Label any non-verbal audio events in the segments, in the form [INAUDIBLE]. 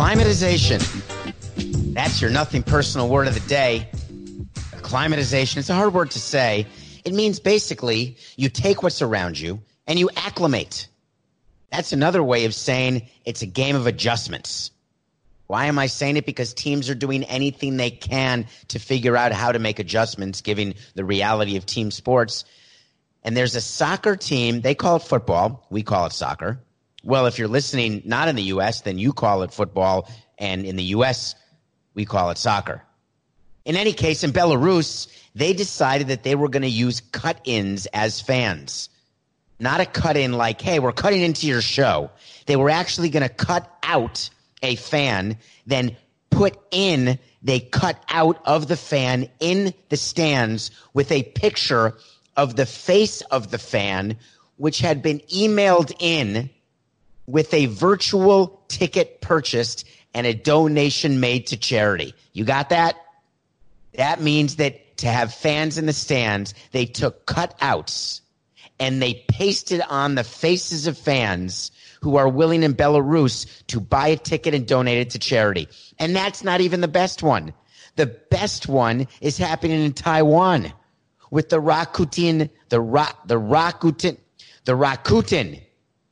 Acclimatization. That's your nothing personal word of the day. Acclimatization. It's a hard word to say. It means basically you take what's around you and you acclimate. That's another way of saying it's a game of adjustments. Why am I saying it? Because teams are doing anything they can to figure out how to make adjustments, given the reality of team sports. And there's a soccer team, they call it football. We call it soccer. Well, if you're listening not in the U.S., then you call it football. And in the U.S., we call it soccer. In any case, in Belarus, they decided that they were going to use cut ins as fans. Not a cut in like, hey, we're cutting into your show. They were actually going to cut out a fan, then put in, they cut out of the fan in the stands with a picture of the face of the fan, which had been emailed in with a virtual ticket purchased and a donation made to charity. You got that? That means that to have fans in the stands, they took cutouts and they pasted on the faces of fans who are willing in Belarus to buy a ticket and donate it to charity. And that's not even the best one. The best one is happening in Taiwan with the Rakuten, the Ra, the Rakuten, the Rakuten,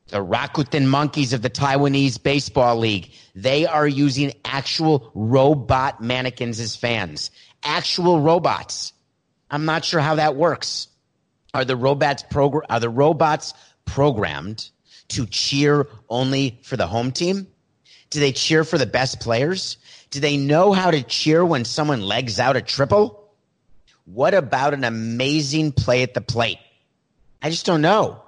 the Rakuten monkeys of the Taiwanese baseball league. They are using actual robot mannequins as fans. Actual robots. I'm not sure how that works. Are the robots progr- are the robots programmed to cheer only for the home team? Do they cheer for the best players? Do they know how to cheer when someone legs out a triple? What about an amazing play at the plate? I just don't know.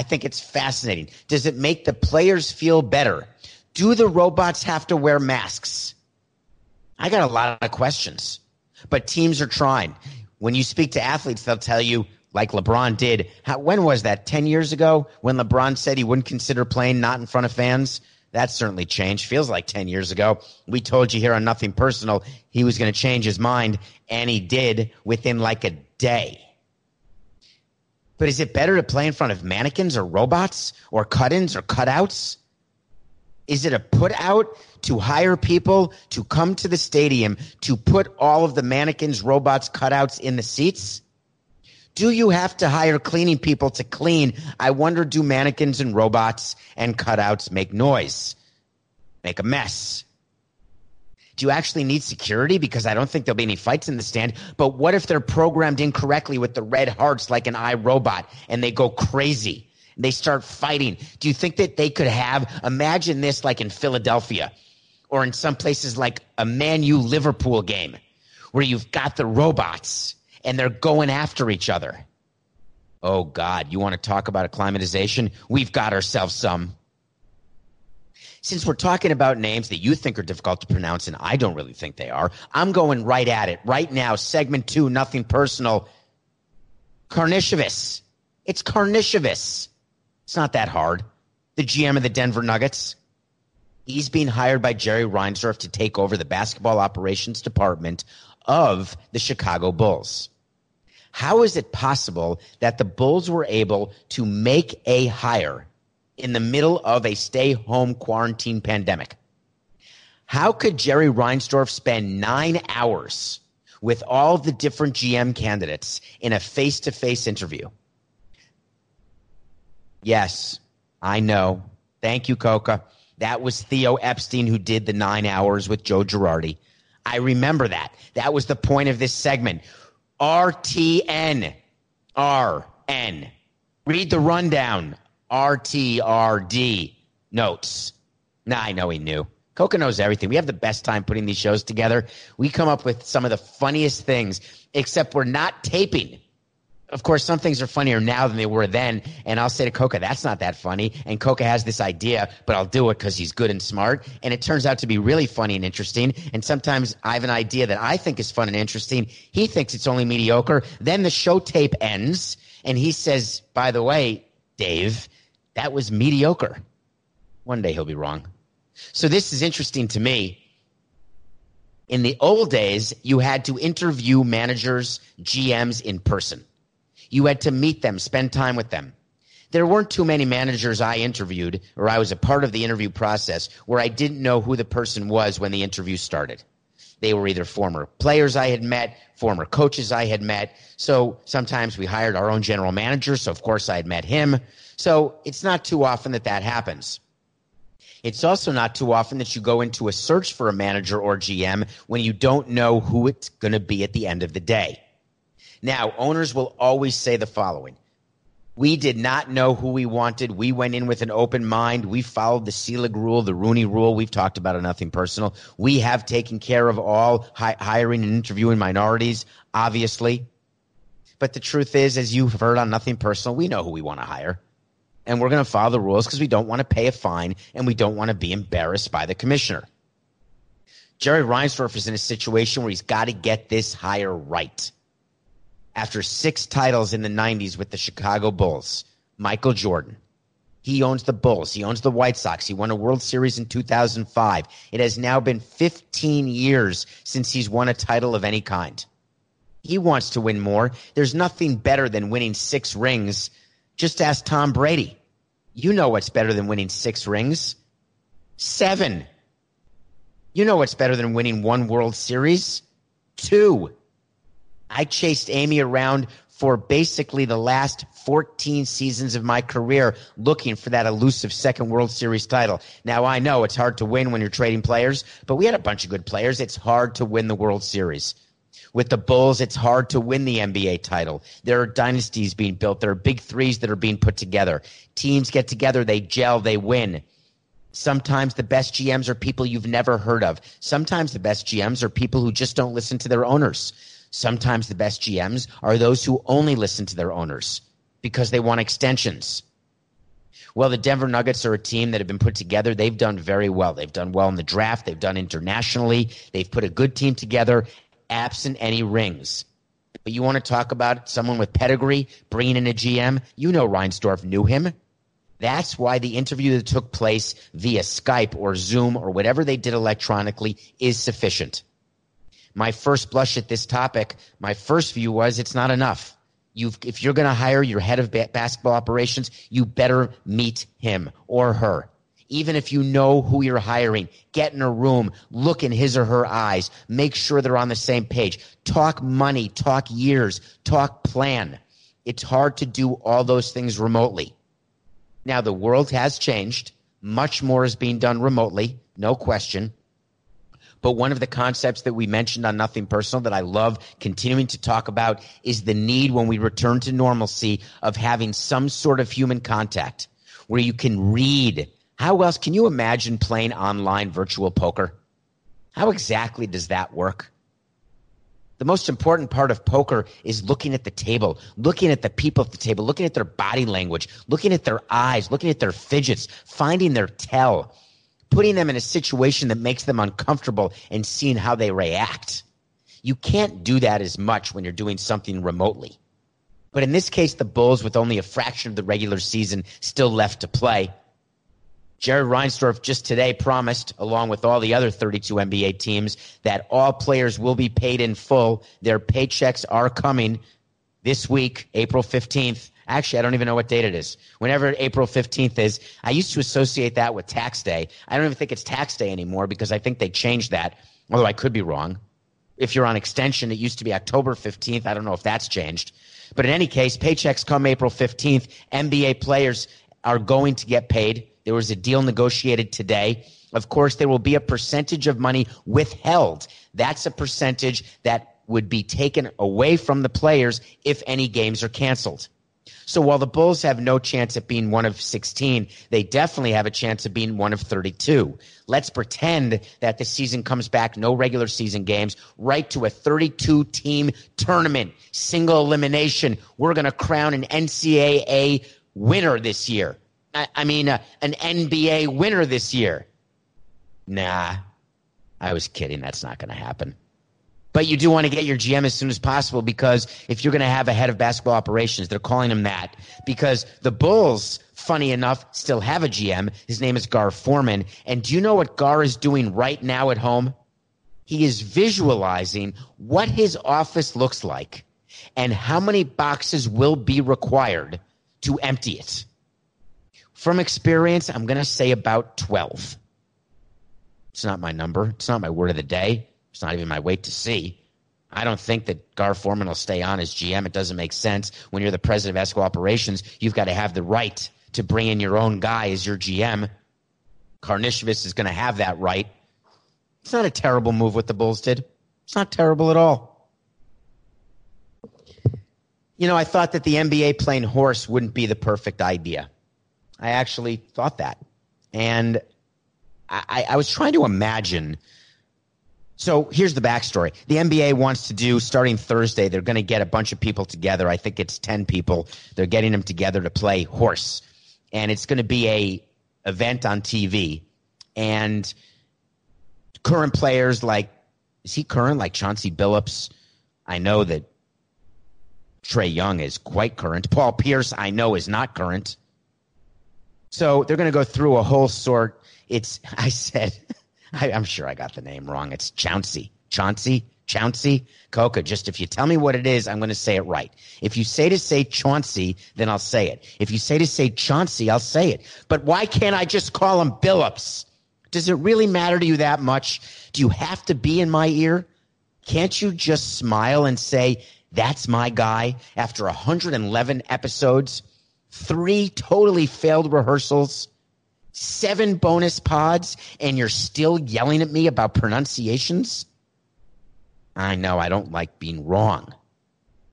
I think it's fascinating. Does it make the players feel better? Do the robots have to wear masks? I got a lot of questions, but teams are trying. When you speak to athletes, they'll tell you, like LeBron did. How, when was that? 10 years ago when LeBron said he wouldn't consider playing not in front of fans? That certainly changed. Feels like 10 years ago. We told you here on Nothing Personal he was going to change his mind, and he did within like a day. But is it better to play in front of mannequins or robots or cut ins or cutouts? Is it a put out to hire people to come to the stadium to put all of the mannequins, robots, cutouts in the seats? Do you have to hire cleaning people to clean? I wonder do mannequins and robots and cutouts make noise? Make a mess? Do you actually need security? Because I don't think there'll be any fights in the stand. But what if they're programmed incorrectly with the red hearts like an iRobot and they go crazy? And They start fighting. Do you think that they could have, imagine this like in Philadelphia or in some places like a Man U Liverpool game where you've got the robots and they're going after each other. Oh God, you want to talk about acclimatization? We've got ourselves some. Since we're talking about names that you think are difficult to pronounce and I don't really think they are, I'm going right at it right now. Segment two, nothing personal. Karnisovas. It's Karnisovas. It's not that hard. The GM of the Denver Nuggets. He's being hired by Jerry Reinsdorf to take over the basketball operations department of the Chicago Bulls. How is it possible that the Bulls were able to make a hire in the middle of a stay home quarantine pandemic? How could Jerry Reinsdorf spend nine hours with all the different GM candidates in a face to face interview? Yes, I know. Thank you, Coca. That was Theo Epstein who did the nine hours with Joe Girardi. I remember that. That was the point of this segment. RTN. RN. Read the rundown. RTRD notes. Nah, I know he knew. Coca knows everything. We have the best time putting these shows together. We come up with some of the funniest things, except we're not taping of course, some things are funnier now than they were then. And I'll say to Coca, that's not that funny. And Coca has this idea, but I'll do it because he's good and smart. And it turns out to be really funny and interesting. And sometimes I have an idea that I think is fun and interesting. He thinks it's only mediocre. Then the show tape ends and he says, by the way, Dave, that was mediocre. One day he'll be wrong. So this is interesting to me. In the old days, you had to interview managers, GMs in person. You had to meet them, spend time with them. There weren't too many managers I interviewed or I was a part of the interview process where I didn't know who the person was when the interview started. They were either former players I had met, former coaches I had met. So sometimes we hired our own general manager. So of course I had met him. So it's not too often that that happens. It's also not too often that you go into a search for a manager or GM when you don't know who it's going to be at the end of the day. Now, owners will always say the following. We did not know who we wanted. We went in with an open mind. We followed the Selig rule, the Rooney rule. We've talked about it, nothing personal. We have taken care of all hi- hiring and interviewing minorities, obviously. But the truth is, as you've heard on Nothing Personal, we know who we want to hire. And we're going to follow the rules because we don't want to pay a fine and we don't want to be embarrassed by the commissioner. Jerry Reinsdorf is in a situation where he's got to get this hire right after six titles in the 90s with the Chicago Bulls, Michael Jordan. He owns the Bulls. He owns the White Sox. He won a World Series in 2005. It has now been 15 years since he's won a title of any kind. He wants to win more. There's nothing better than winning six rings. Just ask Tom Brady. You know what's better than winning six rings? Seven. You know what's better than winning one World Series? Two. I chased Amy around for basically the last 14 seasons of my career looking for that elusive second World Series title. Now I know it's hard to win when you're trading players, but we had a bunch of good players. It's hard to win the World Series. With the Bulls, it's hard to win the NBA title. There are dynasties being built. There are big threes that are being put together. Teams get together, they gel, they win. Sometimes the best GMs are people you've never heard of. Sometimes the best GMs are people who just don't listen to their owners. Sometimes the best GMs are those who only listen to their owners because they want extensions. Well, the Denver Nuggets are a team that have been put together. They've done very well. They've done well in the draft. They've done internationally. They've put a good team together, absent any rings. But you want to talk about someone with pedigree, bringing in a GM? You know Reinsdorf knew him. That's why the interview that took place via Skype or Zoom or whatever they did electronically is sufficient my first blush at this topic, my first view was it's not enough. You've, if you're going to hire your head of ba- basketball operations, you better meet him or her. Even if you know who you're hiring, get in a room, look in his or her eyes, make sure they're on the same page. Talk money, talk years, talk plan. It's hard to do all those things remotely. Now, the world has changed. Much more is being done remotely, no question. But one of the concepts that we mentioned on Nothing Personal that I love continuing to talk about is the need when we return to normalcy of having some sort of human contact where you can read. How else can you imagine playing online virtual poker? How exactly does that work? The most important part of poker is looking at the table, looking at the people at the table, looking at their body language, looking at their eyes, looking at their fidgets, finding their tell putting them in a situation that makes them uncomfortable and seeing how they react. You can't do that as much when you're doing something remotely. But in this case, the Bulls, with only a fraction of the regular season still left to play, Jerry Reinsdorf just today promised, along with all the other 32 NBA teams, that all players will be paid in full. Their paychecks are coming this week, April 15th. Actually, I don't even know what date it is. Whenever April 15th is, I used to associate that with tax day. I don't even think it's tax day anymore because I think they changed that, although I could be wrong. If you're on extension, it used to be October 15th. I don't know if that's changed. But in any case, paychecks come April 15th. NBA players are going to get paid. There was a deal negotiated today. Of course, there will be a percentage of money withheld. That's a percentage that would be taken away from the players if any games are canceled. So while the Bulls have no chance at being one of 16, they definitely have a chance of being one of 32. Let's pretend that the season comes back, no regular season games, right to a 32 team tournament, single elimination. We're going to crown an NCAA winner this year. I, I mean, uh, an NBA winner this year. Nah, I was kidding. That's not going to happen. But you do want to get your GM as soon as possible because if you're going to have a head of basketball operations, they're calling him that because the Bulls, funny enough, still have a GM. His name is Gar Forman. And do you know what Gar is doing right now at home? He is visualizing what his office looks like and how many boxes will be required to empty it. From experience, I'm going to say about 12. It's not my number. It's not my word of the day. It's not even my wait to see. I don't think that Gar Forman will stay on as GM. It doesn't make sense. When you're the president of Esco Operations, you've got to have the right to bring in your own guy as your GM. Karnisovas is going to have that right. It's not a terrible move what the Bulls did. It's not terrible at all. You know, I thought that the NBA playing horse wouldn't be the perfect idea. I actually thought that. And I, I was trying to imagine – so here's the backstory. The NBA wants to do starting Thursday. They're going to get a bunch of people together. I think it's 10 people. They're getting them together to play horse. And it's going to be a event on TV. And current players like, is he current? Like Chauncey Billups. I know that Trae Young is quite current. Paul Pierce, I know, is not current. So they're going to go through a whole sort. It's, [LAUGHS] I said, [LAUGHS] I, am sure I got the name wrong. It's Chauncey. Chauncey? Chauncey? Coca, just if you tell me what it is, I'm going to say it right. If you say to say Chauncey, then I'll say it. If you say to say Chauncey, I'll say it. But why can't I just call him Billups? Does it really matter to you that much? Do you have to be in my ear? Can't you just smile and say, that's my guy after 111 episodes, three totally failed rehearsals, seven bonus pods and you're still yelling at me about pronunciations? I know I don't like being wrong.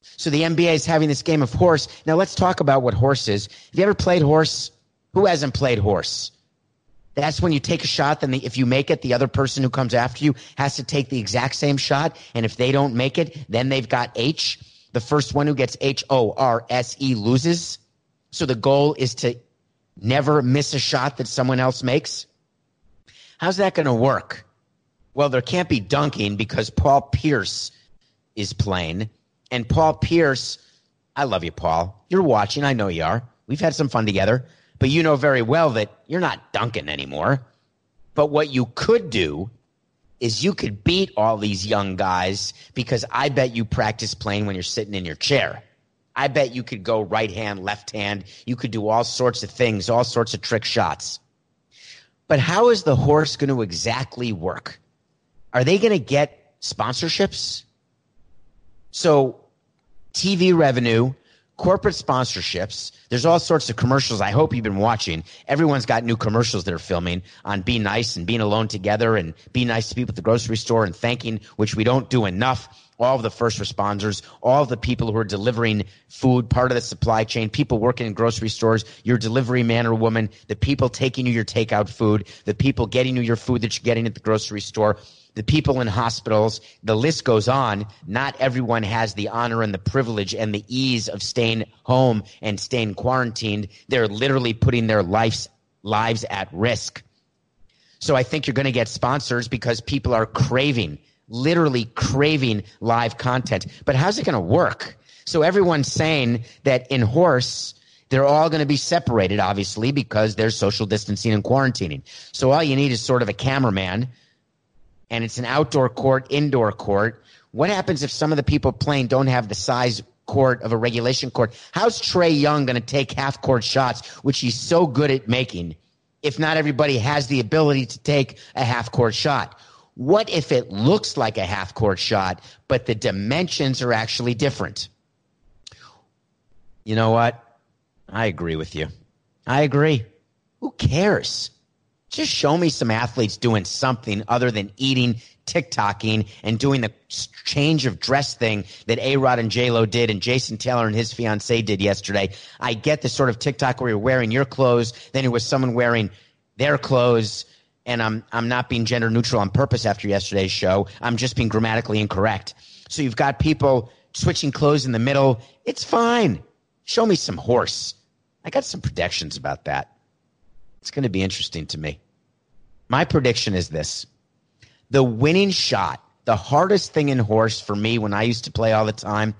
So the NBA is having this game of horse. Now let's talk about what horse is. Have you ever played horse? Who hasn't played horse? That's when you take a shot, then the, if you make it, the other person who comes after you has to take the exact same shot. And if they don't make it, then they've got H. The first one who gets H O R S E loses. So the goal is to never miss a shot that someone else makes? How's that going to work? Well, there can't be dunking because Paul Pierce is playing. And Paul Pierce, I love you, Paul. You're watching. I know you are. We've had some fun together. But you know very well that you're not dunking anymore. But what you could do is you could beat all these young guys because I bet you practice playing when you're sitting in your chair. I bet you could go right hand, left hand. You could do all sorts of things, all sorts of trick shots. But how is the horse going to exactly work? Are they going to get sponsorships? So, TV revenue, corporate sponsorships. There's all sorts of commercials. I hope you've been watching. Everyone's got new commercials they're filming on be nice and being alone together and be nice to people at the grocery store and thanking, which we don't do enough all of the first responders, all of the people who are delivering food, part of the supply chain, people working in grocery stores, your delivery man or woman, the people taking you your takeout food, the people getting you your food that you're getting at the grocery store, the people in hospitals. The list goes on. Not everyone has the honor and the privilege and the ease of staying home and staying quarantined. They're literally putting their lives, lives at risk. So I think you're going to get sponsors because people are craving literally craving live content. But how's it going to work? So everyone's saying that in horse, they're all going to be separated, obviously, because there's social distancing and quarantining. So all you need is sort of a cameraman, and it's an outdoor court, indoor court. What happens if some of the people playing don't have the size court of a regulation court? How's Trae Young going to take half court shots, which he's so good at making, if not everybody has the ability to take a half court shot? What if it looks like a half court shot, but the dimensions are actually different? You know what? I agree with you. I agree. Who cares? Just show me some athletes doing something other than eating, TikToking, and doing the change of dress thing that A Rod and J Lo did, and Jason Taylor and his fiance did yesterday. I get the sort of TikTok where you're wearing your clothes, then it was someone wearing their clothes, and I'm I'm not being gender neutral on purpose after yesterday's show. I'm just being grammatically incorrect. So you've got people switching clothes in the middle. It's fine. Show me some horse. I got some predictions about that. It's going to be interesting to me. My prediction is this the winning shot, the hardest thing in horse for me when I used to play all the time,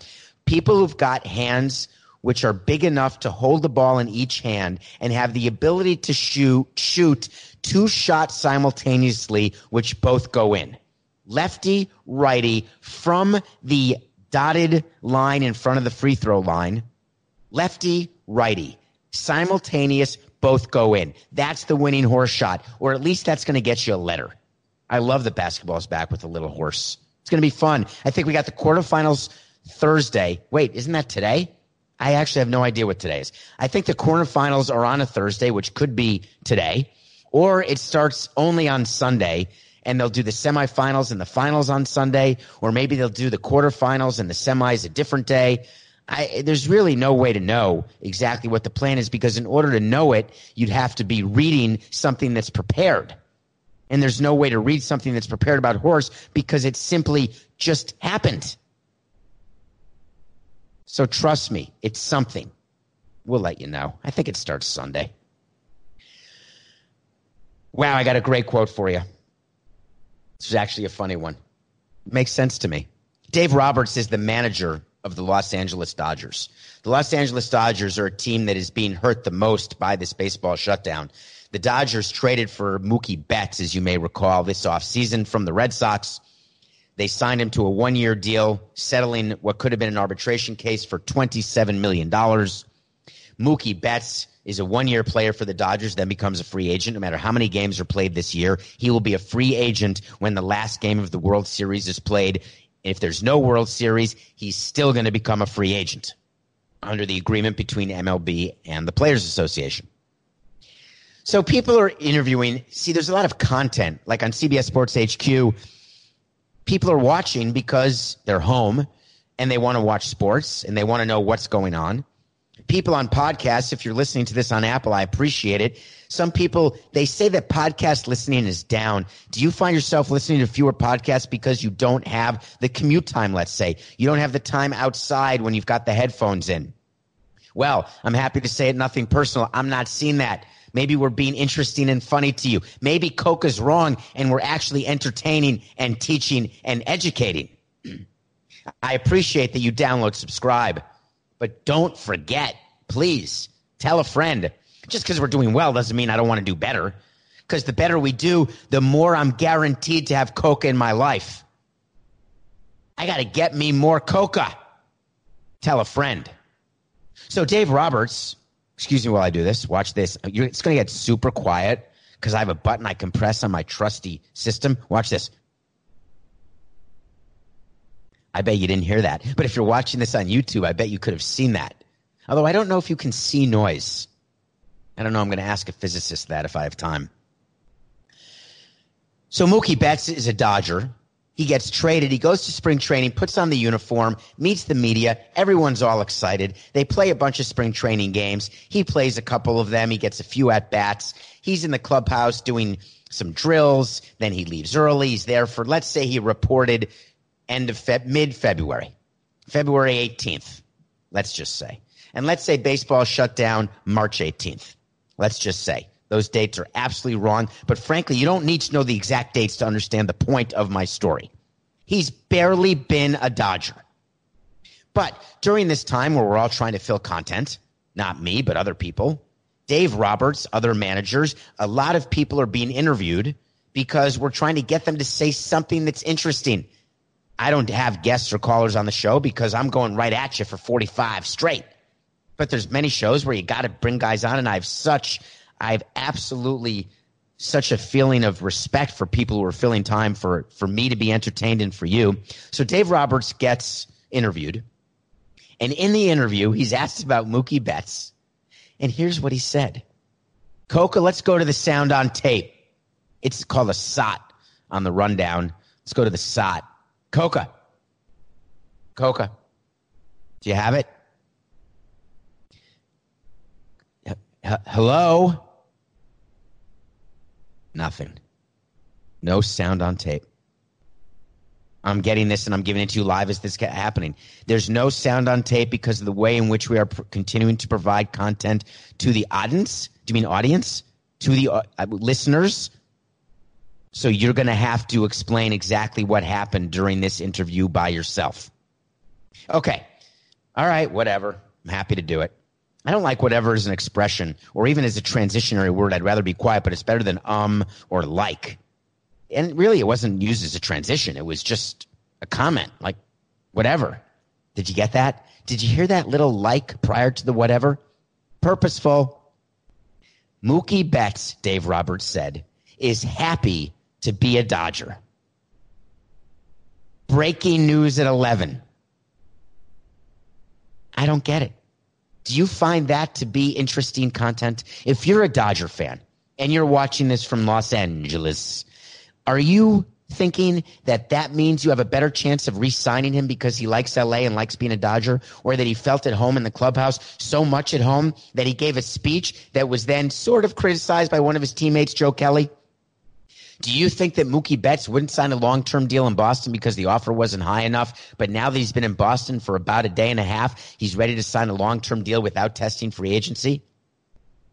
people who've got hands which are big enough to hold the ball in each hand and have the ability to shoot shoot two shots simultaneously which both go in lefty righty from the dotted line in front of the free throw line lefty righty simultaneous both go in. That's the winning horse shot, or at least that's going to get you a letter. I love that basketball's back with a little horse. It's going to be fun. I think we got the quarterfinals Thursday. Wait, isn't that today? I actually have no idea what today is. I think the quarterfinals are on a Thursday, which could be today, or it starts only on Sunday and they'll do the semifinals and the finals on Sunday, or maybe they'll do the quarterfinals and the semis a different day. I, there's really no way to know exactly what the plan is because in order to know it, you'd have to be reading something that's prepared. And there's no way to read something that's prepared about horse because it simply just happened. So trust me, it's something. We'll let you know. I think it starts Sunday. Wow, I got a great quote for you. This is actually a funny one. Makes sense to me. Dave Roberts is the manager of the Los Angeles Dodgers. The Los Angeles Dodgers are a team that is being hurt the most by this baseball shutdown. The Dodgers traded for Mookie Betts, as you may recall, this offseason from the Red Sox. They signed him to a one year deal, settling what could have been an arbitration case for $27 million. Mookie Betts is a one year player for the Dodgers, then becomes a free agent. No matter how many games are played this year, he will be a free agent when the last game of the World Series is played if there's no World Series, he's still going to become a free agent under the agreement between MLB and the Players Association. So people are interviewing. See, there's a lot of content, like on CBS Sports HQ. People are watching because they're home and they want to watch sports and they want to know what's going on. People on podcasts, if you're listening to this on Apple, I appreciate it. Some people, they say that podcast listening is down. Do you find yourself listening to fewer podcasts because you don't have the commute time, let's say? You don't have the time outside when you've got the headphones in. Well, I'm happy to say it, nothing personal. I'm not seeing that. Maybe we're being interesting and funny to you. Maybe Coca's wrong and we're actually entertaining and teaching and educating. [CLEARS THROAT] I appreciate that you download, subscribe, but don't forget, please tell a friend just because we're doing well doesn't mean I don't want to do better. Because the better we do, the more I'm guaranteed to have coca in my life. I got to get me more coca. Tell a friend. So, Dave Roberts, excuse me while I do this, watch this. It's going to get super quiet because I have a button I can press on my trusty system. Watch this. I bet you didn't hear that. But if you're watching this on YouTube, I bet you could have seen that. Although I don't know if you can see noise. I don't know. I'm going to ask a physicist that if I have time. So Mookie Betts is a Dodger. He gets traded. He goes to spring training, puts on the uniform, meets the media. Everyone's all excited. They play a bunch of spring training games. He plays a couple of them. He gets a few at bats. He's in the clubhouse doing some drills. Then he leaves early. He's there for, let's say he reported end of Feb, mid February, February 18th. Let's just say. And let's say baseball shut down March 18th. Let's just say those dates are absolutely wrong. But frankly, you don't need to know the exact dates to understand the point of my story. He's barely been a Dodger. But during this time where we're all trying to fill content, not me, but other people, Dave Roberts, other managers, a lot of people are being interviewed because we're trying to get them to say something that's interesting. I don't have guests or callers on the show because I'm going right at you for 45 straight but there's many shows where you got to bring guys on, and I have such, I have absolutely such a feeling of respect for people who are filling time for for me to be entertained and for you. So Dave Roberts gets interviewed, and in the interview, he's asked about Mookie Betts, and here's what he said: "Coca, let's go to the sound on tape." It's called a SOT on the rundown. Let's go to the SOT. Coca. Coca. Do you have it? H- hello? Nothing. No sound on tape. I'm getting this and I'm giving it to you live as this happening. There's no sound on tape because of the way in which we are pr- continuing to provide content to the audience. Do you mean audience? To the uh, listeners? So you're going to have to explain exactly what happened during this interview by yourself. Okay. All right, whatever. I'm happy to do it. I don't like whatever as an expression or even as a transitionary word. I'd rather be quiet, but it's better than um or like and really it wasn't used as a transition. It was just a comment, like whatever. Did you get that? Did you hear that little like prior to the whatever? Purposeful. Mookie Betts, Dave Roberts said, is happy to be a Dodger. Breaking news at 11. I don't get it. Do you find that to be interesting content? If you're a Dodger fan and you're watching this from Los Angeles, are you thinking that that means you have a better chance of re-signing him because he likes LA and likes being a Dodger or that he felt at home in the clubhouse so much at home that he gave a speech that was then sort of criticized by one of his teammates, Joe Kelly? Do you think that Mookie Betts wouldn't sign a long-term deal in Boston because the offer wasn't high enough? But now that he's been in Boston for about a day and a half, he's ready to sign a long-term deal without testing free agency?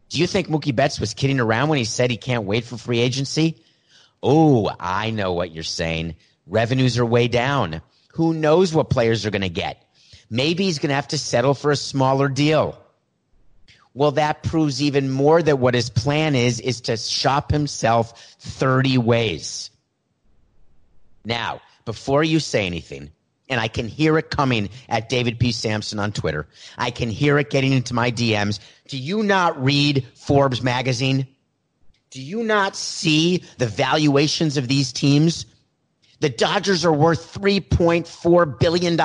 Do you think Mookie Betts was kidding around when he said he can't wait for free agency? Oh, I know what you're saying. Revenues are way down. Who knows what players are going to get? Maybe he's going to have to settle for a smaller deal. Well, that proves even more that what his plan is, is to shop himself 30 ways. Now, before you say anything, and I can hear it coming at David P. Samson on Twitter. I can hear it getting into my DMs. Do you not read Forbes magazine? Do you not see the valuations of these teams? The Dodgers are worth $3.4 billion.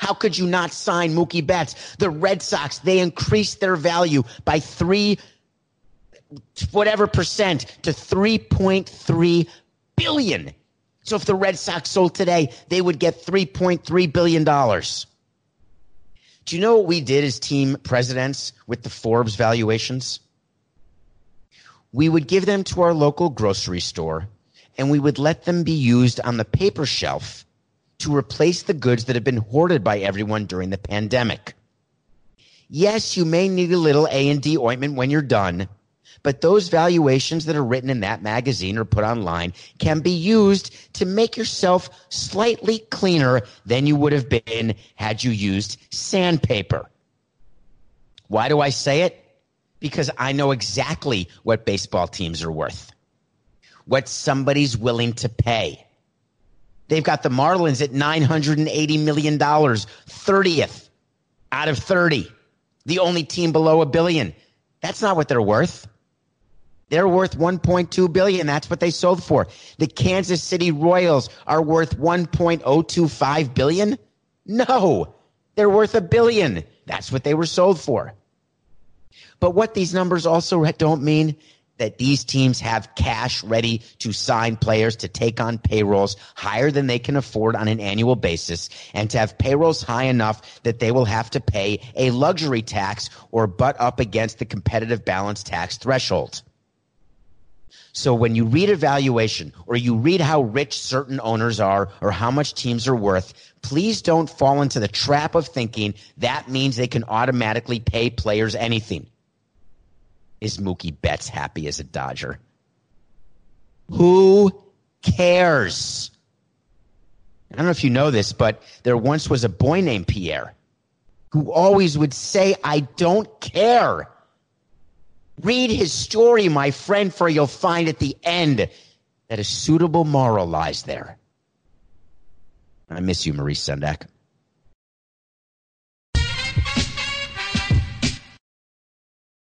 How could you not sign Mookie Betts? The Red Sox, they increased their value by three, whatever percent to 3.3 billion. So if the Red Sox sold today, they would get $3.3 billion. Do you know what we did as team presidents with the Forbes valuations? we would give them to our local grocery store and we would let them be used on the paper shelf to replace the goods that have been hoarded by everyone during the pandemic. Yes, you may need a little A&D ointment when you're done, but those valuations that are written in that magazine or put online can be used to make yourself slightly cleaner than you would have been had you used sandpaper. Why do I say it? because I know exactly what baseball teams are worth, what somebody's willing to pay. They've got the Marlins at $980 million, 30th out of 30, the only team below a billion. That's not what they're worth. They're worth 1.2 billion. That's what they sold for. The Kansas City Royals are worth 1.025 billion. No, they're worth a billion. That's what they were sold for. But what these numbers also don't mean that these teams have cash ready to sign players to take on payrolls higher than they can afford on an annual basis and to have payrolls high enough that they will have to pay a luxury tax or butt up against the competitive balance tax threshold. So when you read a valuation or you read how rich certain owners are or how much teams are worth, please don't fall into the trap of thinking that means they can automatically pay players anything. Is Mookie Betts happy as a Dodger? Who cares? I don't know if you know this, but there once was a boy named Pierre who always would say, I don't care. Read his story, my friend, for you'll find at the end that a suitable moral lies there. I miss you, Maurice Sendak.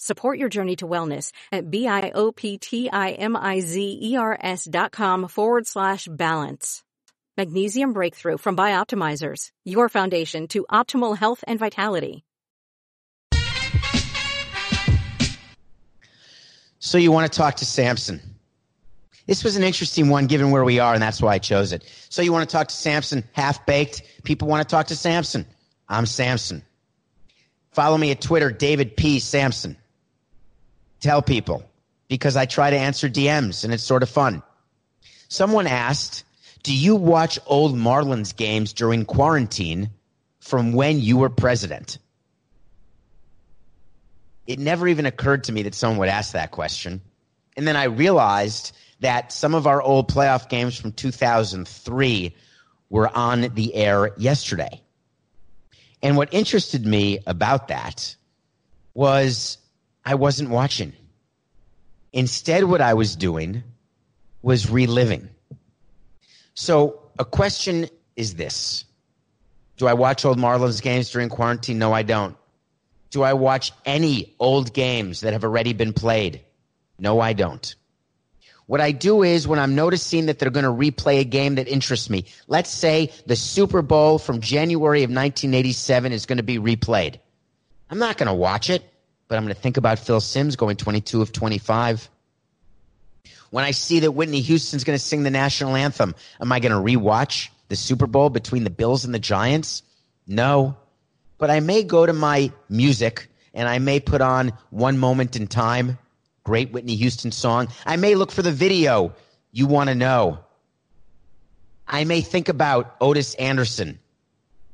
Support your journey to wellness at B-I-O-P-T-I-M-I-Z-E-R-S dot com forward slash balance. Magnesium Breakthrough from Bioptimizers, your foundation to optimal health and vitality. So you want to talk to Samson. This was an interesting one given where we are, and that's why I chose it. So you want to talk to Samson, half baked. People want to talk to Samson. I'm Samson. Follow me at Twitter, David P. Samson tell people because I try to answer DMs and it's sort of fun. Someone asked, Do you watch old Marlins games during quarantine from when you were president? It never even occurred to me that someone would ask that question. And then I realized that some of our old playoff games from 2003 were on the air yesterday. And what interested me about that was I wasn't watching. Instead, what I was doing was reliving. So, a question is this Do I watch old Marlins games during quarantine? No, I don't. Do I watch any old games that have already been played? No, I don't. What I do is when I'm noticing that they're going to replay a game that interests me, let's say the Super Bowl from January of 1987 is going to be replayed. I'm not going to watch it but I'm going to think about Phil Simms going 22 of 25. When I see that Whitney Houston's going to sing the national anthem, am I going to rewatch the Super Bowl between the Bills and the Giants? No. But I may go to my music and I may put on One Moment in Time, great Whitney Houston song. I may look for the video you want to know. I may think about Ottis Anderson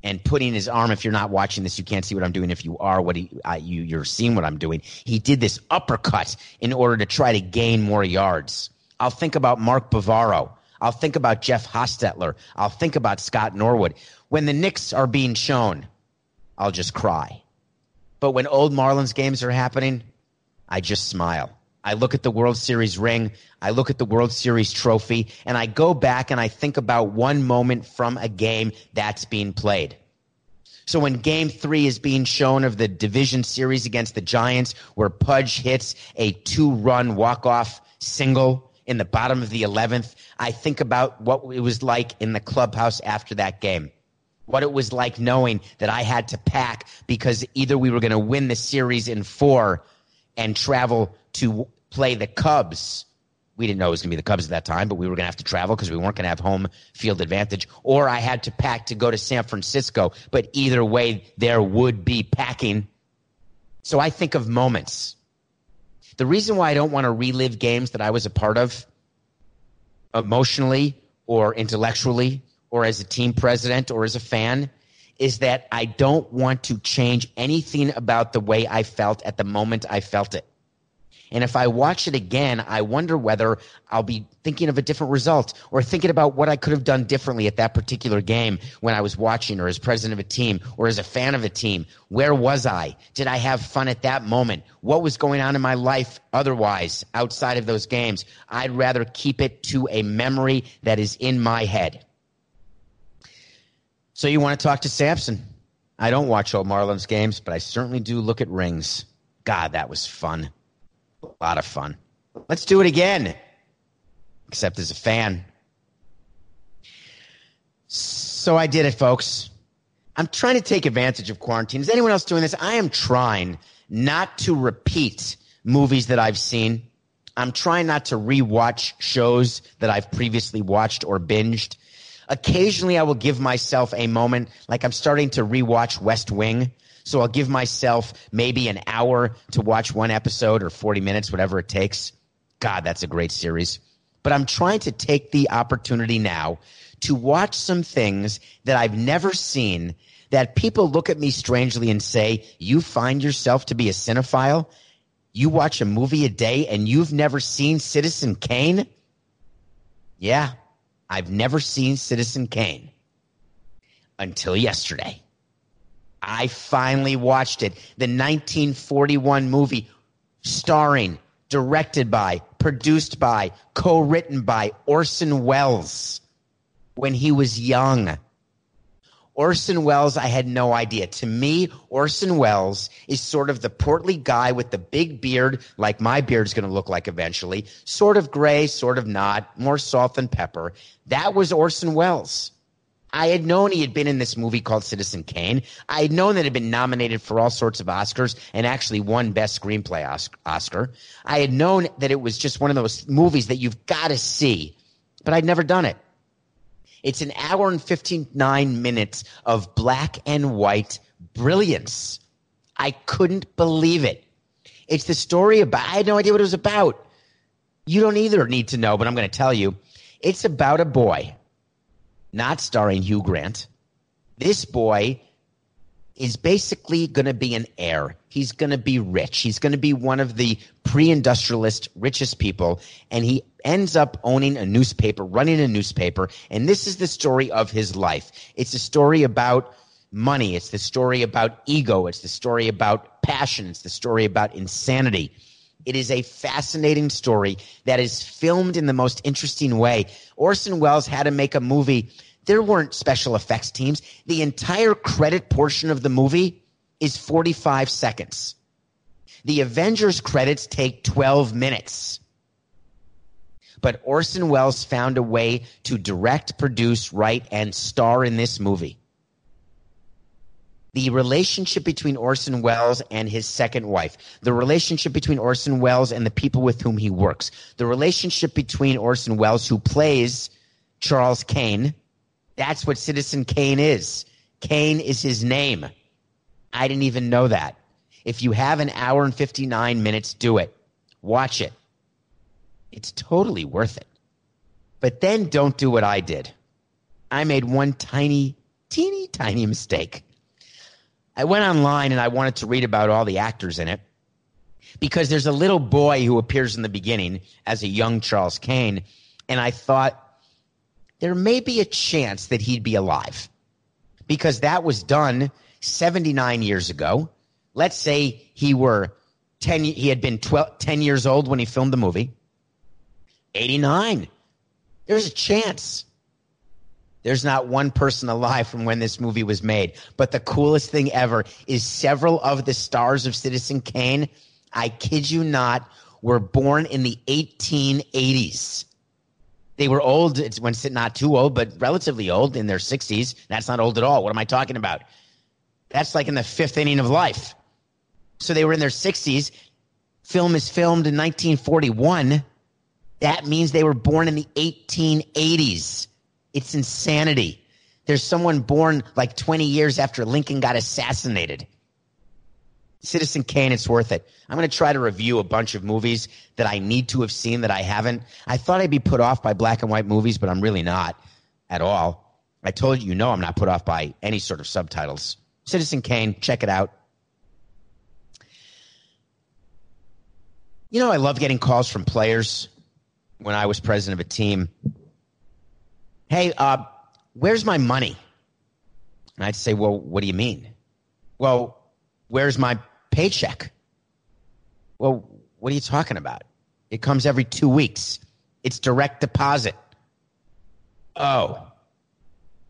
and putting his arm. If you're not watching this, you can't see what I'm doing. If you are, what he, I, you, you're seeing what I'm doing. He did this uppercut in order to try to gain more yards. I'll think about Mark Bavaro. I'll think about Jeff Hostetler. I'll think about Scott Norwood. When the Knicks are being shown, I'll just cry. But when old Marlins games are happening, I just smile. I look at the World Series ring. I look at the World Series trophy and I go back and I think about one moment from a game that's being played. So when game three is being shown of the division series against the Giants, where Pudge hits a two run walk off single in the bottom of the 11th, I think about what it was like in the clubhouse after that game. What it was like knowing that I had to pack because either we were going to win the series in four and travel to play the Cubs. We didn't know it was going to be the Cubs at that time, but we were going to have to travel because we weren't going to have home field advantage. Or I had to pack to go to San Francisco. But either way, there would be packing. So I think of moments. The reason why I don't want to relive games that I was a part of emotionally or intellectually or as a team president or as a fan is that I don't want to change anything about the way I felt at the moment I felt it. And if I watch it again, I wonder whether I'll be thinking of a different result or thinking about what I could have done differently at that particular game when I was watching or as president of a team or as a fan of a team. Where was I? Did I have fun at that moment? What was going on in my life otherwise outside of those games? I'd rather keep it to a memory that is in my head. So you want to talk to Samson? I don't watch old Marlins games, but I certainly do look at rings. God, that was fun. Lot of fun. Let's do it again. Except as a fan. So I did it, folks. I'm trying to take advantage of quarantine. Is anyone else doing this? I am trying not to repeat movies that I've seen. I'm trying not to rewatch shows that I've previously watched or binged. Occasionally, I will give myself a moment, like I'm starting to rewatch West Wing. So I'll give myself maybe an hour to watch one episode or 40 minutes, whatever it takes. God, that's a great series. But I'm trying to take the opportunity now to watch some things that I've never seen that people look at me strangely and say, You find yourself to be a cinephile? You watch a movie a day and you've never seen Citizen Kane? Yeah, I've never seen Citizen Kane until yesterday. I finally watched it. The 1941 movie starring, directed by, produced by, co written by Orson Welles when he was young. Orson Welles, I had no idea. To me, Orson Welles is sort of the portly guy with the big beard, like my beard's going to look like eventually. Sort of gray, sort of not, more salt than pepper. That was Orson Welles. I had known he had been in this movie called Citizen Kane. I had known that it had been nominated for all sorts of Oscars and actually won Best Screenplay Oscar. I had known that it was just one of those movies that you've got to see, but I'd never done it. It's an hour and 59 minutes of black and white brilliance. I couldn't believe it. It's the story about, I had no idea what it was about. You don't either need to know, but I'm going to tell you. It's about a boy not starring Hugh Grant. This boy is basically going to be an heir. He's going to be rich. He's going to be one of the pre industrialist richest people. And he ends up owning a newspaper, running a newspaper. And this is the story of his life. It's a story about money. It's the story about ego. It's the story about passion. It's the story about insanity. It is a fascinating story that is filmed in the most interesting way. Orson Welles had to make a movie. There weren't special effects teams. The entire credit portion of the movie is 45 seconds. The Avengers credits take 12 minutes. But Orson Welles found a way to direct, produce, write, and star in this movie the relationship between Orson Welles and his second wife, the relationship between Orson Welles and the people with whom he works, the relationship between Orson Welles, who plays Charles Kane. That's what Citizen Kane is. Kane is his name. I didn't even know that. If you have an hour and 59 minutes, do it. Watch it. It's totally worth it. But then don't do what I did. I made one tiny, teeny, tiny mistake. I went online and I wanted to read about all the actors in it because there's a little boy who appears in the beginning as a young Charles Kane. And I thought there may be a chance that he'd be alive because that was done 79 years ago. Let's say he were 10, he had been 12, 10 years old when he filmed the movie. 89. There's a chance. There's not one person alive from when this movie was made. But the coolest thing ever is several of the stars of Citizen Kane, I kid you not, were born in the 1880s. They were old, it's when not too old, but relatively old in their 60s. That's not old at all. What am I talking about? That's like in the fifth inning of life. So they were in their 60s. Film is filmed in 1941. That means they were born in the 1880s. It's insanity. There's someone born like 20 years after Lincoln got assassinated. Citizen Kane, it's worth it. I'm going to try to review a bunch of movies that I need to have seen that I haven't. I thought I'd be put off by black and white movies, but I'm really not at all. I told you, you know, I'm not put off by any sort of subtitles. Citizen Kane, check it out. You know, I love getting calls from players when I was president of a team hey, uh, where's my money? And I'd say, well, what do you mean? Well, where's my paycheck? Well, what are you talking about? It comes every two weeks. It's direct deposit. Oh,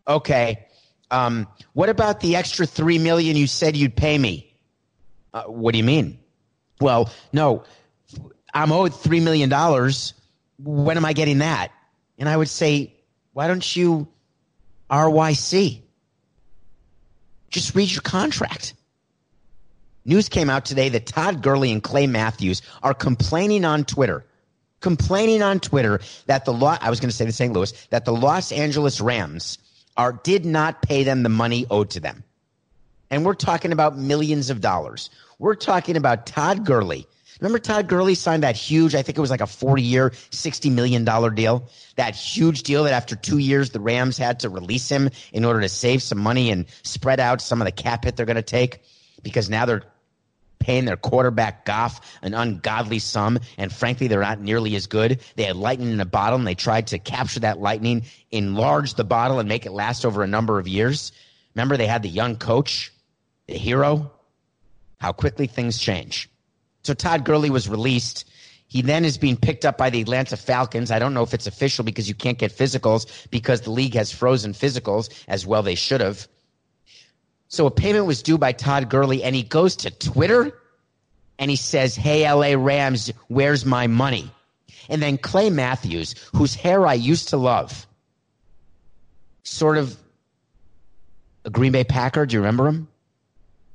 okay. Um, what about the extra three million you said you'd pay me? Uh, what do you mean? Well, no, I'm owed three million dollars. When am I getting that? And I would say, why don't you RYC? Just read your contract. News came out today that Todd Gurley and Clay Matthews are complaining on Twitter, complaining on Twitter that the law, I was going to say the St. Louis, that the Los Angeles Rams are, did not pay them the money owed to them. And we're talking about millions of dollars. We're talking about Todd Gurley. Remember Todd Gurley signed that huge, I think it was like a 40 year, $60 million deal? That huge deal that after two years, the Rams had to release him in order to save some money and spread out some of the cap hit they're going to take because now they're paying their quarterback Goff an ungodly sum, and frankly, they're not nearly as good. They had lightning in a bottle, and they tried to capture that lightning, enlarge the bottle, and make it last over a number of years. Remember, they had the young coach, the hero. How quickly things change. So Todd Gurley was released. He then is being picked up by the Atlanta Falcons. I don't know if it's official because you can't get physicals because the league has frozen physicals as well they should have. So a payment was due by Todd Gurley, and he goes to Twitter and he says, Hey, LA Rams, where's my money? And then Clay Matthews, whose hair I used to love, sort of a Green Bay Packer. Do you remember him?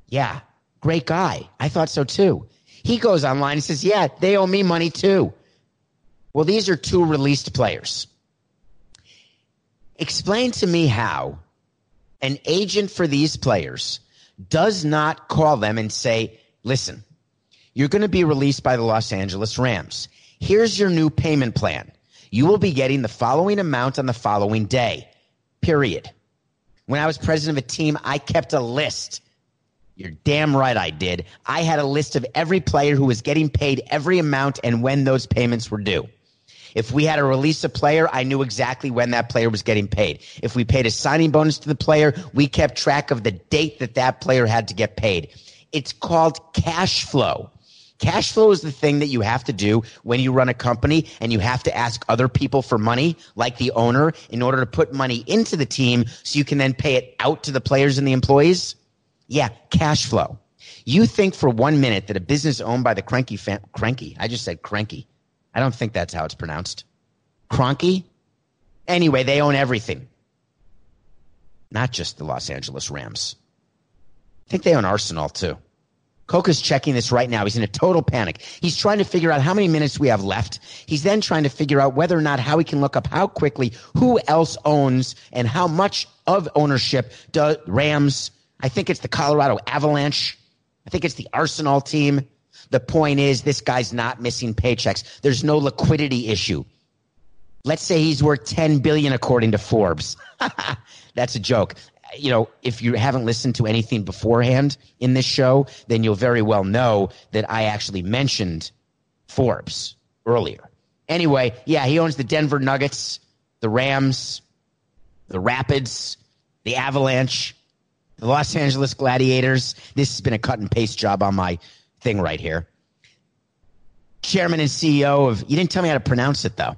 Yeah, great guy. I thought so too. He goes online and says, Yeah, they owe me money too. Well, these are two released players. Explain to me how an agent for these players does not call them and say, listen, you're going to be released by the Los Angeles Rams. Here's your new payment plan. You will be getting the following amount on the following day, period. When I was president of a team, I kept a list. You're damn right I did. I had a list of every player who was getting paid every amount and when those payments were due. If we had to release a player, I knew exactly when that player was getting paid. If we paid a signing bonus to the player, we kept track of the date that that player had to get paid. It's called cash flow. Cash flow is the thing that you have to do when you run a company and you have to ask other people for money, like the owner, in order to put money into the team so you can then pay it out to the players and the employees. Yeah, cash flow. You think for one minute that a business owned by the Cranky fam- Cranky, I just said Cranky, I don't think that's how it's pronounced. Cronky? Anyway, they own everything. Not just the Los Angeles Rams. I think they own Arsenal too. Coca's checking this right now. He's in a total panic. He's trying to figure out how many minutes we have left. He's then trying to figure out whether or not how he can look up how quickly who else owns and how much of ownership does Rams. I think it's the Colorado Avalanche. I think it's the Arsenal team. The point is, this guy's not missing paychecks. There's no liquidity issue. Let's say he's worth 10 billion according to Forbes. [LAUGHS] That's a joke. You know, if you haven't listened to anything beforehand in this show, then you'll very well know that I actually mentioned Forbes earlier. Anyway, yeah, he owns the Denver Nuggets, the Rams, the Rapids, the Avalanche, the Los Angeles Gladiators. This has been a cut and paste job on my thing right here. Chairman and CEO of, you didn't tell me how to pronounce it though.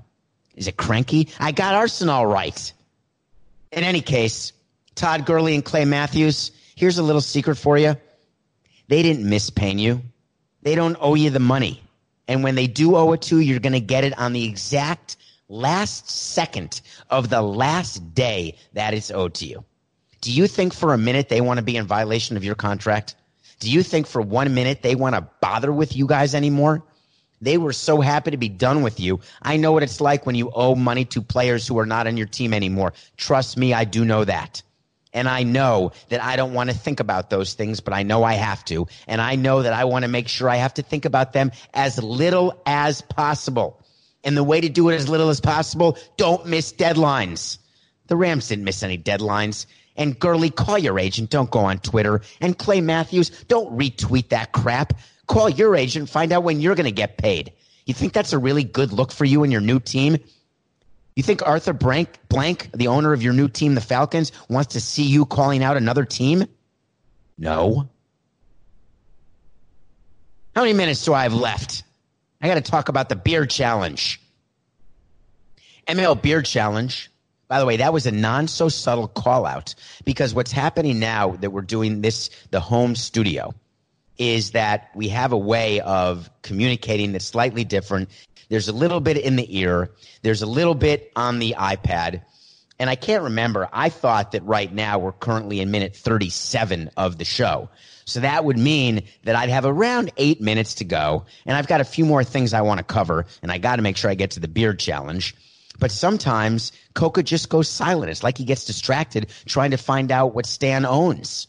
Is it cranky? I got Arsenal right. In any case, Todd Gurley and Clay Matthews, here's a little secret for you. They didn't miss paying you. They don't owe you the money. And when they do owe it to you, you're going to get it on the exact last second of the last day that it's owed to you. Do you think for a minute they want to be in violation of your contract? Do you think for one minute they want to bother with you guys anymore? They were so happy to be done with you. I know what it's like when you owe money to players who are not on your team anymore. Trust me, I do know that. And I know that I don't want to think about those things, but I know I have to. And I know that I want to make sure I have to think about them as little as possible. And the way to do it as little as possible, don't miss deadlines. The Rams didn't miss any deadlines. And Gurley, call your agent. Don't go on Twitter. And Clay Matthews, don't retweet that crap. Call your agent. Find out when you're going to get paid. You think that's a really good look for you and your new team? You think Arthur Blank, Blank, the owner of your new team, the Falcons, wants to see you calling out another team? No. How many minutes do I have left? I got to talk about the beer challenge. ML Beer Challenge By the way, that was a non so subtle call out because what's happening now that we're doing this, the home studio, is that we have a way of communicating that's slightly different. There's a little bit in the ear, there's a little bit on the iPad. And I can't remember. I thought that right now we're currently in minute 37 of the show. So that would mean that I'd have around eight minutes to go. And I've got a few more things I want to cover. And I got to make sure I get to the beard challenge. But sometimes Coca just goes silent. It's like he gets distracted trying to find out what Stan owns.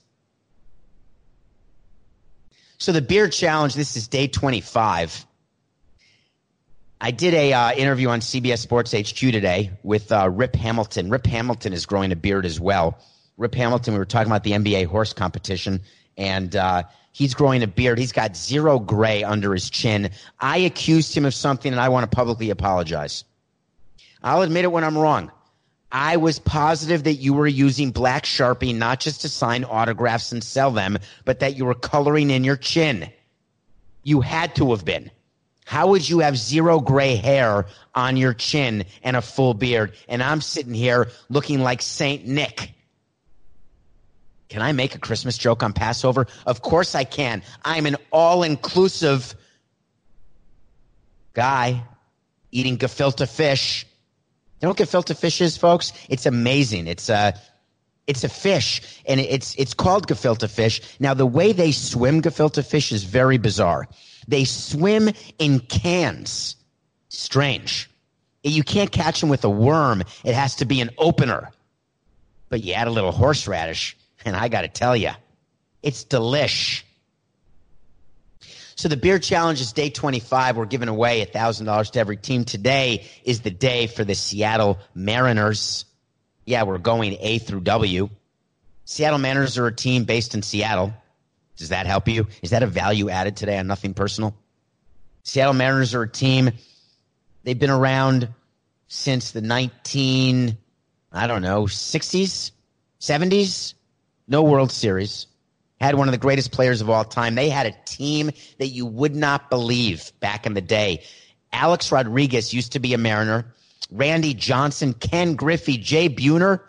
So the beard challenge, this is day 25. I did a uh, interview on CBS Sports HQ today with uh, Rip Hamilton. Rip Hamilton is growing a beard as well. Rip Hamilton, we were talking about the NBA horse competition, and uh, he's growing a beard. He's got zero gray under his chin. I accused him of something, and I want to publicly apologize. I'll admit it when I'm wrong. I was positive that you were using black Sharpie not just to sign autographs and sell them, but that you were coloring in your chin. You had to have been. How would you have zero gray hair on your chin and a full beard? And I'm sitting here looking like Saint Nick. Can I make a Christmas joke on Passover? Of course I can. I'm an all inclusive guy eating gefilte fish know what gefilte fish is, folks? It's amazing. It's a it's a fish, and it's it's called gefilte fish. Now, the way they swim gefilte fish is very bizarre. They swim in cans. Strange. You can't catch them with a worm. It has to be an opener. But you add a little horseradish, and I got to tell you, it's delish. So the beer challenge is day 25. We're giving away $1,000 to every team. Today is the day for the Seattle Mariners. Yeah, we're going A through W. Seattle Mariners are a team based in Seattle. Does that help you? Is that a value added today on nothing personal? Seattle Mariners are a team. They've been around since the 19, I don't know, 60s, 70s. No World Series had one of the greatest players of all time. They had a team that you would not believe back in the day. Alex Rodriguez used to be a Mariner. Randy Johnson, Ken Griffey, Jay Buhner,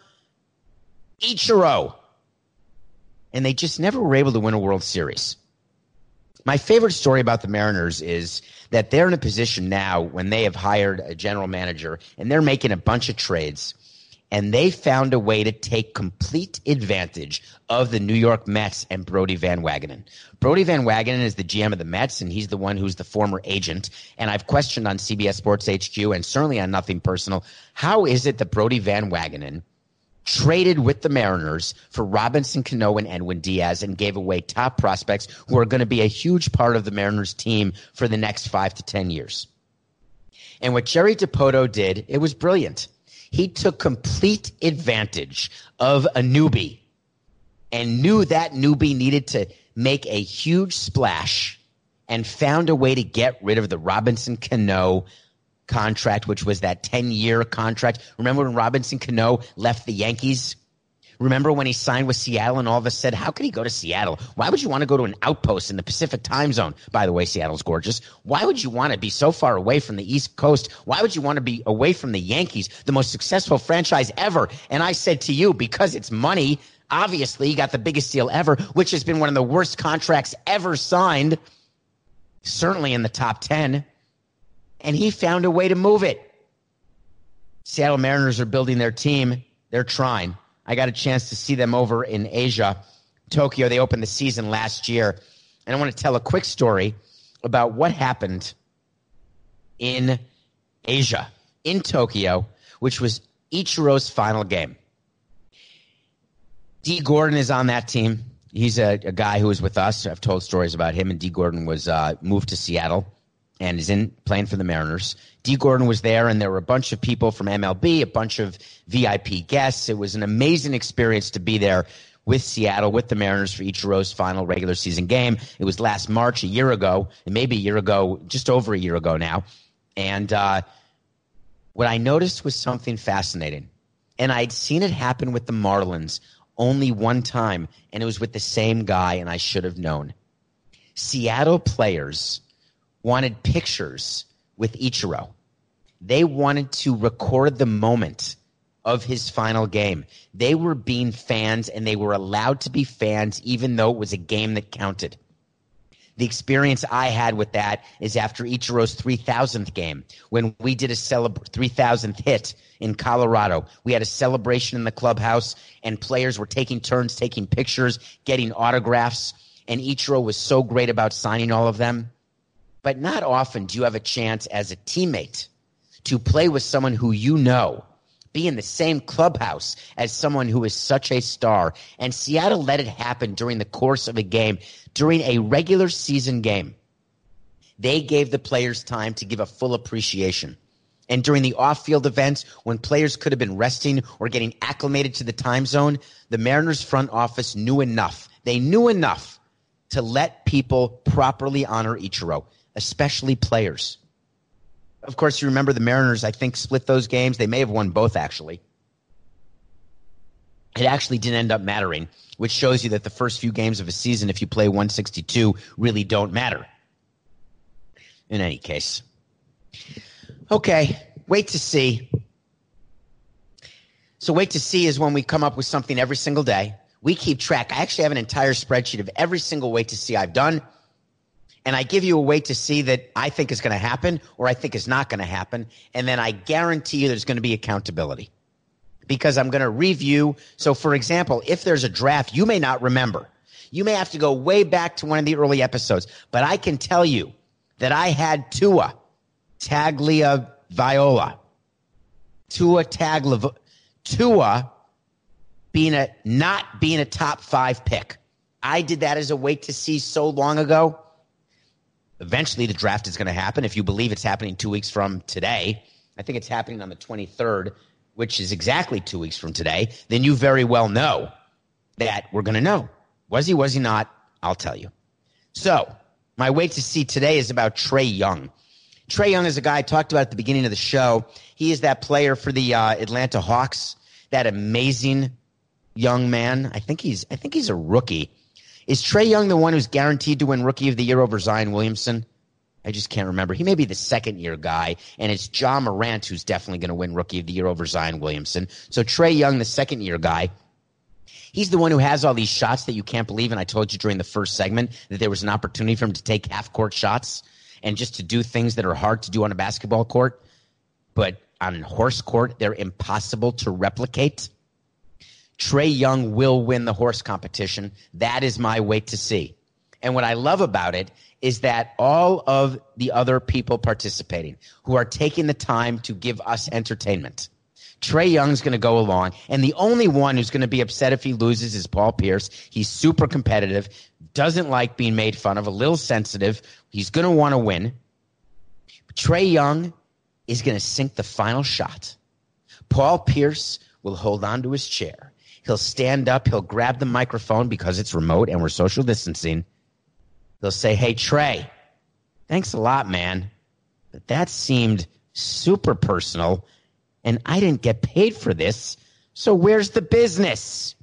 Ichiro. And they just never were able to win a World Series. My favorite story about the Mariners is that they're in a position now when they have hired a general manager and they're making a bunch of trades and they found a way to take complete advantage of the New York Mets and Brodie Van Wagenen. Brodie Van Wagenen is the GM of the Mets, and he's the one who's the former agent. And I've questioned on CBS Sports HQ and certainly on Nothing Personal, how is it that Brodie Van Wagenen traded with the Mariners for Robinson Cano and Edwin Diaz and gave away top prospects who are going to be a huge part of the Mariners team for the next five to 10 years. And what Jerry Dipoto did, it was brilliant he took complete advantage of a newbie and knew that newbie needed to make a huge splash and found a way to get rid of the Robinson Cano contract, which was that 10 year contract. Remember when Robinson Cano left the Yankees? Remember when he signed with Seattle and all of us said, how could he go to Seattle? Why would you want to go to an outpost in the Pacific time zone? By the way, Seattle's gorgeous. Why would you want to be so far away from the East Coast? Why would you want to be away from the Yankees, the most successful franchise ever? And I said to you, because it's money, obviously he got the biggest deal ever, which has been one of the worst contracts ever signed, certainly in the top 10. And he found a way to move it. Seattle Mariners are building their team. They're trying. I got a chance to see them over in Asia, Tokyo. They opened the season last year. And I want to tell a quick story about what happened in Asia, in Tokyo, which was Ichiro's final game. Dee Gordon is on that team. He's a, a, guy who was with us. I've told stories about him. And Dee Gordon was uh, moved to Seattle and is in playing for the Mariners. Dee Gordon was there, and there were a bunch of people from MLB, a bunch of VIP guests. It was an amazing experience to be there with Seattle, with the Mariners for each Ichiro's final regular season game. It was last March, a year ago, maybe a year ago, just over a year ago now. And uh, what I noticed was something fascinating. And I'd seen it happen with the Marlins only one time, and it was with the same guy, and I should have known. Seattle players wanted pictures with Ichiro. They wanted to record the moment of his final game. They were being fans and they were allowed to be fans even though it was a game that counted. The experience I had with that is after Ichiro's 3000th game, when we did a celeb- 3000th hit in Colorado. We had a celebration in the clubhouse, and players were taking turns taking pictures, getting autographs, and Ichiro was so great about signing all of them. But not often do you have a chance as a teammate to play with someone who you know be in the same clubhouse as someone who is such a star. And Seattle let it happen during the course of a game, during a regular season game. They gave the players time to give a full appreciation. And during the off field events, when players could have been resting or getting acclimated to the time zone, the Mariners front office knew enough. They knew enough to let people properly honor Ichiro, especially players. Of course, you remember the Mariners, I think, split those games. They may have won both, actually. It actually didn't end up mattering, which shows you that the first few games of a season, if you play 162, really don't matter. In any case. Okay, wait to see. So, wait to see is when we come up with something every single day. We keep track. I actually have an entire spreadsheet of every single wait to see I've done and I give you a way to see that I think is going to happen or I think is not going to happen. And then I guarantee you there's going to be accountability because I'm going to review. So, for example, if there's a draft you may not remember, you may have to go way back to one of the early episodes, but I can tell you that I had Tua Taglia Viola, Tua Taglia, Tua being a not being a top five pick. I did that as a wait to see so long ago eventually the draft is going to happen. If you believe it's happening two weeks from today, I think it's happening on the 23rd, which is exactly two weeks from today, then you very well know that we're going to know. Was he, was he not? I'll tell you. So, my wait to see today is about Trae Young. Trae Young is a guy I talked about at the beginning of the show. He is that player for the uh, Atlanta Hawks, that amazing young man. I think he's I think he's a rookie is Trae Young the one who's guaranteed to win Rookie of the Year over Zion Williamson? I just can't remember. He may be the second year guy, and it's Ja Morant who's definitely going to win Rookie of the Year over Zion Williamson. So Trae Young, the second year guy, he's the one who has all these shots that you can't believe. And I told you during the first segment that there was an opportunity for him to take half court shots and just to do things that are hard to do on a basketball court, but on horse court, they're impossible to replicate. Trae Young will win the horse competition. That is my wait to see. And what I love about it is that all of the other people participating who are taking the time to give us entertainment. Trae Young's going to go along, and the only one who's going to be upset if he loses is Paul Pierce. He's super competitive, doesn't like being made fun of, a little sensitive. He's going to want to win. Trae Young is going to sink the final shot. Paul Pierce will hold on to his chair He'll stand up, he'll grab the microphone because it's remote and we're social distancing. They'll say, Hey, Trae, thanks a lot, man. But that seemed super personal, and I didn't get paid for this. So where's the business?